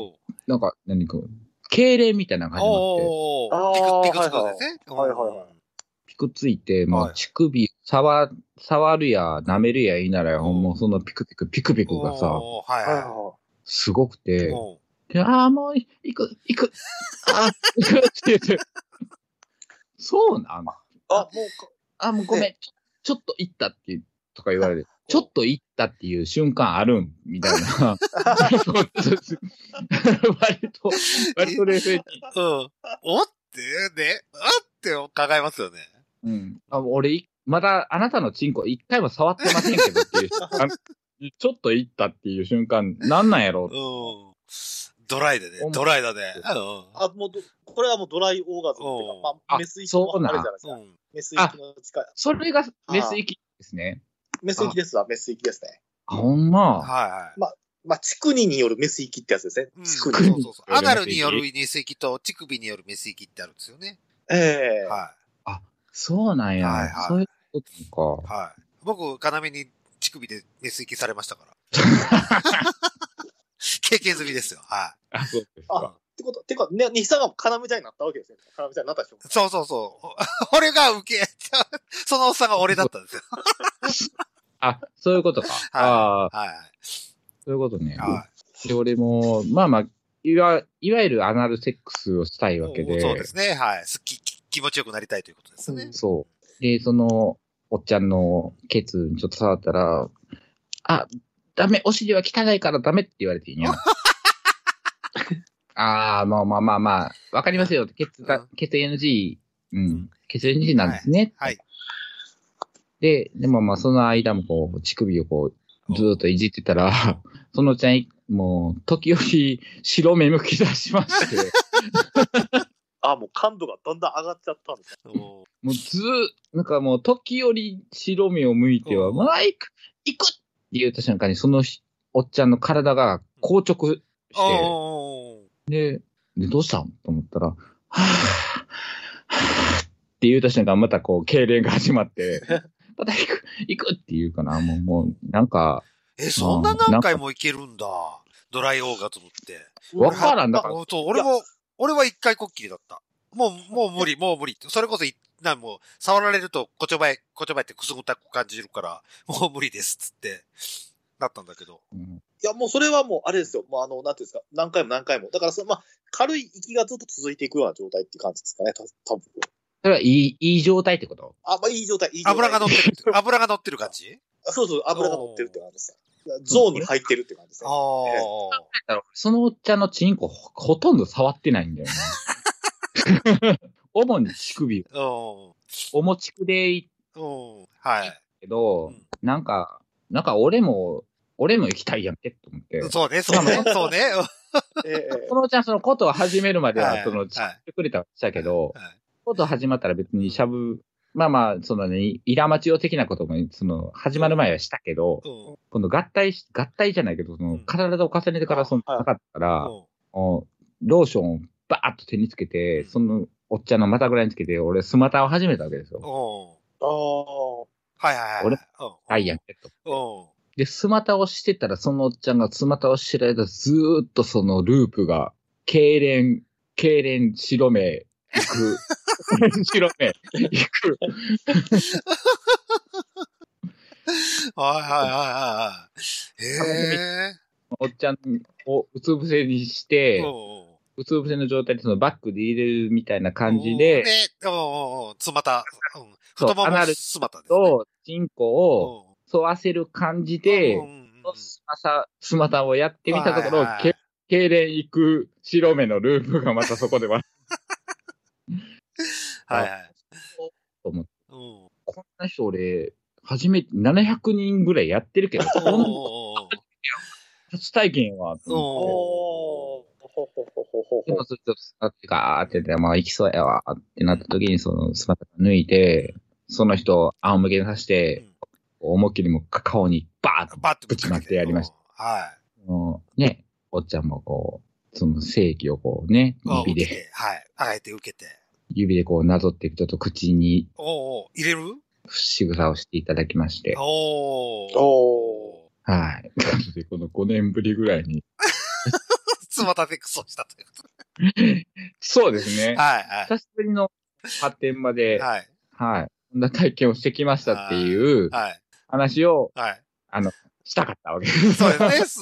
なんか、何か、痙攣みたいなのが始まって、おあー、ーピク、ピクつくんですね。はいはいはいはいピクついて、もはいう乳首、触、触るや、舐めるやいいなら、うんもうそのピクピク、ピクピクがさ、おーはいい。はいははすごくい。て、で、ああ、もう、行く、行く、ああ、行くって言って、そうなん？い。あ、もうか、あ、もうごめん、ちょちょっと行ったってとか言われて、ちょっと行ったっていう瞬間あるんみたいな。割と、割と冷静に。うん。おってね、あって考えますよね。うん。あ俺、いまだあなたのチンコ一回も触ってませんけどっていう ちょっと行ったっていう瞬間、なんなんやろうん。ドライでねお。ドライだね。あ、もうど、これはもうドライオーガズムっていうか、まあ、あメス域のそうなんあれじゃないですか。うん。メス域の近い。それがメス域ですね。メス域ですわ、メス域ですね。あ、ほんま？はいはい。まあ、乳国によるメス域ってやつですね。うん乳国。そうそうそう。アナルによるメス域と乳首によるメス域ってあるんですよね。ええはそうなんや。はいはいそういうことか。い。はい。僕、要に乳首でメス域されましたから。経験済みですよ。はあ、そうですあか。ってこと、てか、ね、西さんが要みたいになったわけですね。要みたいになった瞬間い。。そうそうそう。俺が受け、そのおっさんが俺だったんですよ。あ、そういうことか。ああ、はい。そういうことね。はで、俺も、まあまあ、いわ、いわゆるアナルセックスをしたいわけい。で。そうですね。はい。すっき、き気持ちよくなりたいということですね。そう。で、その、おっちゃんのケツにちょっと触ったら、あ、ダメ、お尻は汚いからダメって言われていいんや。ああ、まあまあまあまあ、わかりますよ。ケツがうん、ケツ NG、うん、ケツ NG なんですね。はい。で、でもまあその間もこう、乳首をこう、ずーっといじってたら、そのちゃん、もう、時折、白目向き出しまして、あ、もう感度がだんだん上がっちゃったんですもうずー、なんかもう、時折白目を向いては、うん。もう、あ行く行くって言った瞬間に、そのしおっちゃんの体が硬直して、おで、で、どうしたんと思ったら、はぁ、はぁって言った瞬間、またこう、痙攣が始まって、また行く、行くって言うかな、もう、もう、なんか、え、そんな何回もいけるんだ。ドライオーガズムって。わからんだからおそう、俺も、俺は一回こっきりだった。もう、もう無理、もう無理。それこそい、なんもう、触られると、こちょばえ、こちょばえってくすぐったく感じるから、もう無理です、つって、なったんだけど。うんいや、もうそれはもう、あれですよ。もうあの、なんていうんですか、何回も何回も。だから、その、まあ、軽い息がずっと続いていくような状態っていう感じですかね、た多分。それはいい、いい状態ってこと？あ、まあいい状態、いい状態。油が乗ってる。油が乗ってる感じ？あそうそう、油が乗ってるって感じです。ゾーンに入ってるって感じですね。ああ。そのおっちゃんのチンコほほとんど触ってないんだよね。主に乳首。うん。おもちくでいいうん。はい。けど、うんなんか、なんか俺も、俺も行きたいやんけと思って。そうね、そうね、そうね。ええそのおっちゃんそのことを始めるまでは、はいその、はい知ってくれたはしたけど、はいこと始まったら別にしゃぶ、まあまあ、そのね、イラマチオ的なことも、その、始まる前はしたけど、うん。今度合体し、合体じゃないけど、そのうん、体を重ねてからその、はいなかったから、ローションをバーッと手につけて、その、おっちゃんの股ぐらいにつけて、俺、スマタを始めたわけですよ。うん。ああ。はいはいはい。俺うん。ダイヤンケット。うん。で、スマタをしてたら、そのおっちゃんがスマタをしてる間、ずーっとそのループが、痙攣、痙攣、白目、行く。白目、行く。はいはいはいはい。へえ。おっちゃんをうつ伏せにして、うつ伏せの状態でそのバックで入れるみたいな感じで、で、う。んう。んう。ん。つまた、う。ん。太ももすまたですね。と、チンコをう。ん、沿わせる感じでうん、うんうんスマサ、スマタをやってみたところはいはいはい、け痙攣行く白目のループがまたそこでは、はいはい。と思って。こんな人俺、初めて700人ぐらいやってるけど、こんな初体験は、と思って。おー。ほほほほほでもずっと使ってガーってて、まあ行きそうやわってなった時に、そのスマタ抜いて、その人を仰向けにさして、思いっきりもう顔にバーッとぶちまってやりました。た。はい。もうね、おっちゃんもこう、その正規をこうね、あ指で、はい。あえて受けて。指でこうなぞっていくと、ちょっと口におうおう入れる？仕草をしていただきまして、おお。おはい。なので、この5年ぶりぐらいに。つまたでクソしたというこそうですねと。。はいはい。久しぶりの発展まで、はい。はい。こんな体験をしてきましたっていうはい。話をはい。したかったわけです。そうですね。す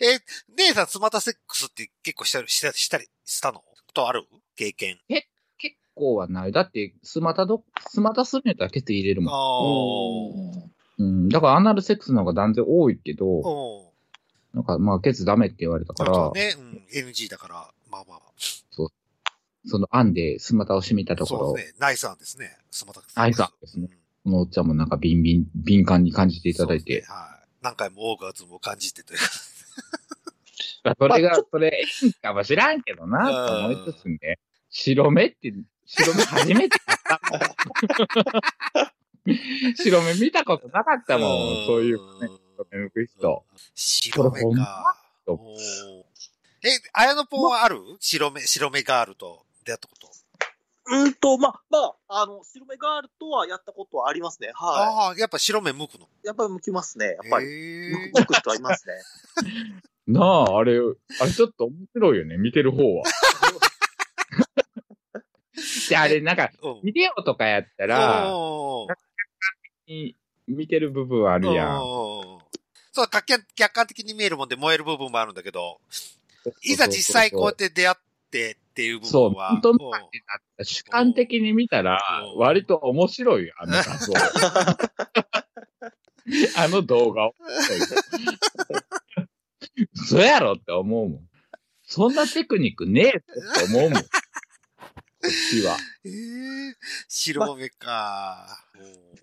え、姉さん、スマタセックスって結構したり、したり、したり、したの？ことある？経験。結構はない。だって、スマタど、スマタするんやったらケツ入れるもん。おー。うん。だからアナルセックスの方が断然多いけど。なんかまあケツダメって言われたから、そうね。うん。NG だから、まあまあ。その案でスマタを締めたところ、そうですね。ナイス案ですね。スマタナイス案ですねうんこのおっちゃんもなんかビンビン、敏感に感じていただいて、はい。何回もオーガズムを感じてというか。まあそれがそれ、いいかもしらんけどな、と思いつつね、白目って、白目初めてやったもん。白目見たことなかったもん、そういうね、白目向く人。白目か。え、綾野ポンはある？白目、白目ガールと出会ったこと。うんと、まあ、まあ、あの、白目ガールとはやったことはありますね。はああ、やっぱ白目向くの？い。やっぱり向きますね。やっぱり。へ向く向く人はいますね。なあ、あれ、あれちょっと面白いよね、見てる方は。で、あれ、なんか。ビデオとかやったら、見てる部分あるやん。そう、客観的に見えるもんで燃える部分もあるんだけど、いざ実際こうやって出会ってっていう部そう、分は。本当うん主観的に見たらう、ん割と面白いよ、あの画像。あの動画を。嘘やろって思うもん。そんなテクニックねえって思うもん。こっちは。えー、白目か。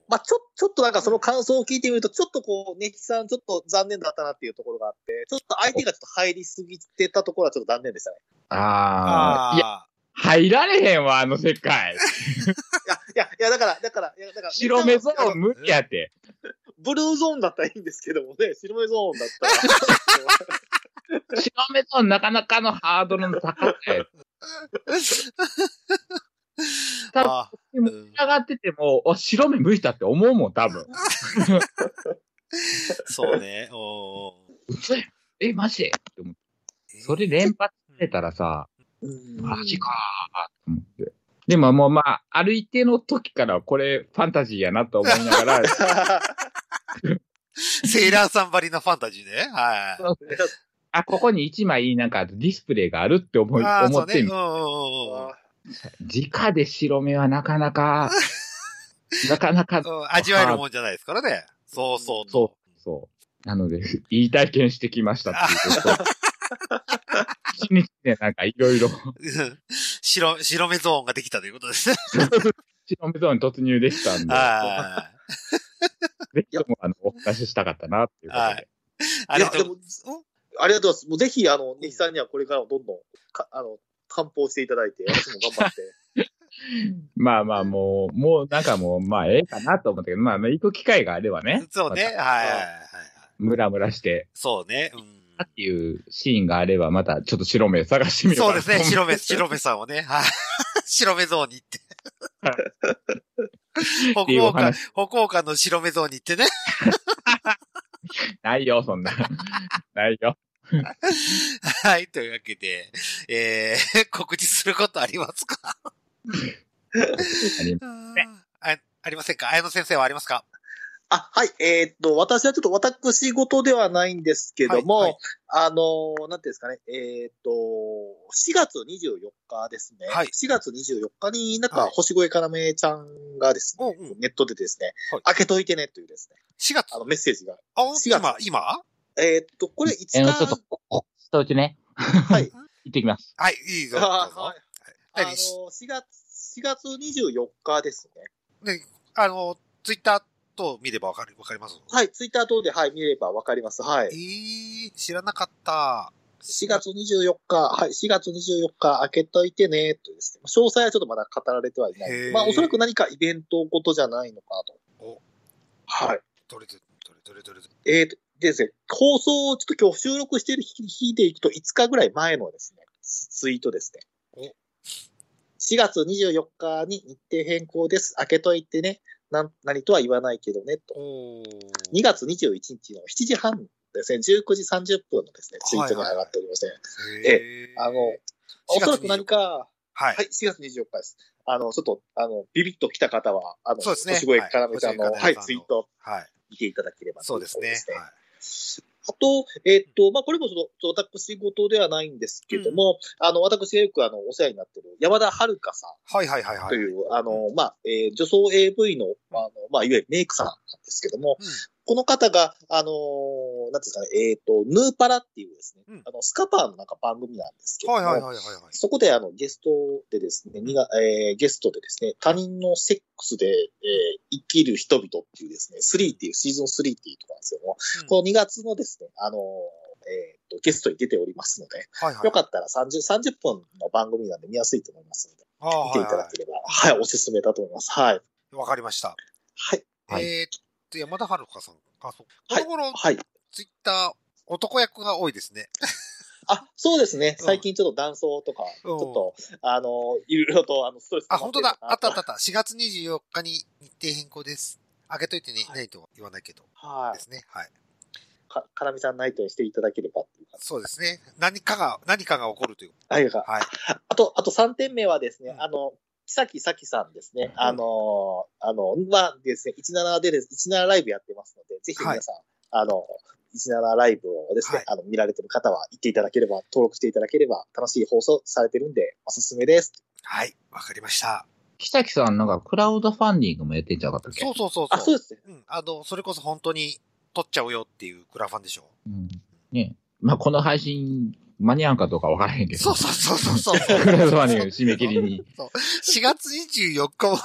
まあ、ちょ、ちょっとなんかその感想を聞いてみると、ちょっとこう、ネキさんちょっと残念だったなっていうところがあって、ちょっと相手がちょっと入りすぎてたところはちょっと残念でしたね。ああ。いや、あ入られへんわ、あの世界。いや、いや、いや、だから、だから、いや、だから、白目ゾーン無理やって。ブルーゾーンだったらいいんですけどもね、白目ゾーンだったら。白目ゾーンなかなかのハードルの高さや。多分あでも上がってても、あ白目向いたって思うもん、多分。そうね。お。え、マジ？でって思ってそれ連発してたらさ、うんマジかーと思って。でももうまあ、ある一定の時からこれファンタジーやなと思いながら、セーラーさんばりのファンタジーね。はい。あ、ここに一枚なんかディスプレイがあるって思い、思ってみそ直で白目はなかなか、なかなか、うん味わえるもんじゃないですからね。そうそうそう、そう。なので、いい体験してきましたっていうこと。一日でなんかいろいろ、う ん白、白目ゾーンができたということですね。白目ゾーンに突入できたんで、はぜひともあの、お話ししたかったなっていうことで。はいい。ありがとういやでもありがとうございます。もうぜひ、あの、ネヒさんにはこれからもどんどん、かあの、漢方していただいて、私も頑張って。まあまあもう、もうなんかもう、まあええかなと思ったけど、まあまあ行く機会があればね。そうね。はいまたはいはいはい。ムラムラして、そうね。うんっていうシーンがあれば、またちょっと白目探してみようかなそうですね。白目、白目さんをね。はい。白目ゾーンに行って。北っていうお欧館、話。北欧館の白目ゾーンに行ってね。ないよ、そんな。ないよ。はい。というわけで、えー、告知することありますか？ありあありませんか？綾野先生はありますか？あ、はい。えーっと、私はちょっと私事ではないんですけども、はいはい。あのー、なんていうんですかね、えーっと、4月24日ですね。はい。4月24日になんか、はい。星越かなめちゃんがですね、うんうん。ネットでですね、はい。開けといてねというですね、?4 月？あのメッセージが。あ、4月。今、今？えーっと、これいつえか、ーちょっと、ここ、一つね、はい。行ってきます。はい、いいぞ。どうぞあはい。あの何ー、4月、4月24日ですね。ね、あの、ツイッターと見ればわかる、わかります？はい、ツイッター等で、はい、見ればわかります。はい。えー、知らなかった。4月24日、はい、4月24日開けといてね、とですね。詳細はちょっとまだ語られてはいない。まあ、おそらく何かイベントごとじゃないのかなと。おはい。どれどれ、どれどれどれどれ。えーと、でですね、放送をちょっと今日収録している日日でいくと5日ぐらい前のですね、ツツイートですね。お4月24日に日程変更です。開けといてね。なん何とは言わないけどね、と。お2月21日の7時半ですね、19時30分のですね、ツイートに上がっておりまして、えあの、おそらく何か、ははいい、4月24日です。あの、ちょっと、あの、ビビッと来た方は、あの、そうですね星越かなめちゃんの、ははいツイートはい。見ていただければといそうですね。はい。あと、えっと、まあ、これもちょっと、私事ではないんですけども、あの、私がよく、あの、お世話になっている山田遥さんはいはいはいはい。という、あの、まあ、えー女装 AV の、あの、まあ、いわゆるメイクさんなんですけども、うんこの方が、あのーなんですかね、えっ、と、ヌーパラっていうですね、うんあの、スカパーのなんか番組なんですけども、はいはいはいはいはい。そこであのゲストでですね、にがえーゲストでですね、他人のセックスで、えー生きる人々っていうですね、3っていうシーズン3っていうところなんですけども、うんこの2月のですね、あのーえーと、ゲストに出ておりますので、はいはい。よかったら30、30分の番組なんで見やすいと思いますので、あ見ていただければ、はい、おすすめだと思います。はい。い。わかりました。はい。はいえーっと、山田遥さん。あ、そう。こはいの頃、はい。ツイッター、男役が多いですね。あ、そうですね。うん最近ちょっと男装とか、ちうんょっと、あの、いろいろと、あの、ストレスあ、本当だ。あったあったあた。った。4月24日に日程変更です。開けといてね、はいないとは言わないけど。はい。ですね。はい。か、かなみさんナイトにしていただければ。そうですね。何かが、何かが起こるという。はい。はいはい。あと、あと3点目はですね、うんあの、木崎咲さんですね。あの、あの、まあですね、17でです、17ライブやってますので、ぜひ皆さん、あの、17ライブをですね、はいあの、見られてる方は行っていただければ、登録していただければ、楽しい放送されてるんで、おすすめです。はい。わかりました。木崎さんなんかクラウドファンディングもやってんちゃうかったっけ？そうそうそうあ、そうですね。うん。あの、それこそ本当に取っちゃうよっていうクラファンでしょ。うん。ねまあ、この配信間に合うかどうかわからへんけど。そうそうそうそうそう。クラウドファンディング締め切りに。4月24日間に合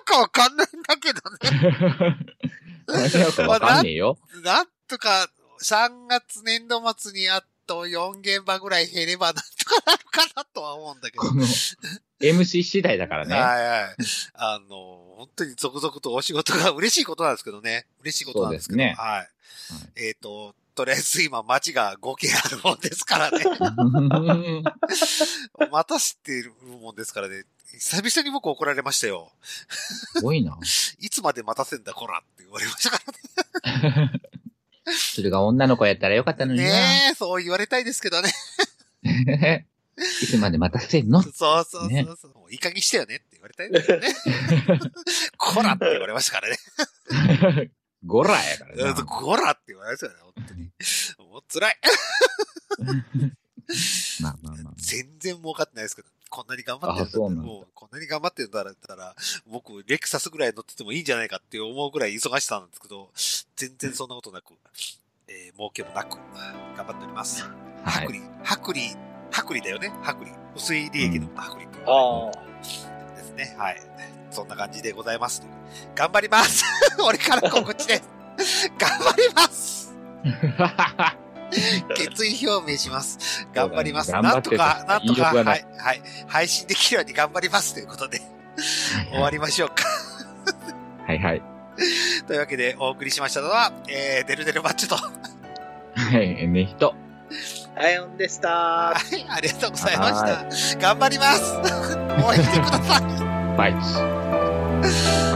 うかわかんないんだけどね。間に合うかわかんねえよ。なんとか、3月年度末にあと4現場ぐらい減ればなんとかなるかなとは思うんだけど。この MC 次第だからね。はいはい。あの、本当に続々とお仕事が嬉しいことなんですけどね。嬉しいことなんですけど。そうですねはい。えっ、と、とりあえず今街が5軒あるもんですからね。待たせているもんですからね。久々に僕怒られましたよ。すごいな。いつまで待たせんだ、こらって言われましたからね。それが女の子やったらよかったのにな。ねえ、そう言われたいですけどね。いつまで待たせんの？そうそうそうそう。ねいい加減してよねって言われたいですけどね。こらって言われましたからね。ゴラやからうんな。こらって言われましたよね、本当に。もう辛い。まあまあまあ。全然然儲かってないですけど、こんなに頑張ってるんだったら、もう、こんなに頑張ってるんだったら、僕、レクサスぐらい乗っててもいいんじゃないかって思うぐらい忙しさなんですけど、全然そんなことなく、えー、儲けもなく、頑張っております。はい薄。利、薄利、薄利だよね薄利。薄い利益の薄利うあですね。はい。そんな感じでございます。頑張ります 俺から告知です 頑張ります 決意表明します。頑張ります。なんとか、なんとか、は、いいはい。配信できるように頑張りますということで、終わりましょうか。はいはい。というわけで、お送りしましたのは、えー、デルデルマッチョと、ははい、ねひと。あ。ライオンでした。い、ありがとうございました。頑張ります応援してください。Bytes.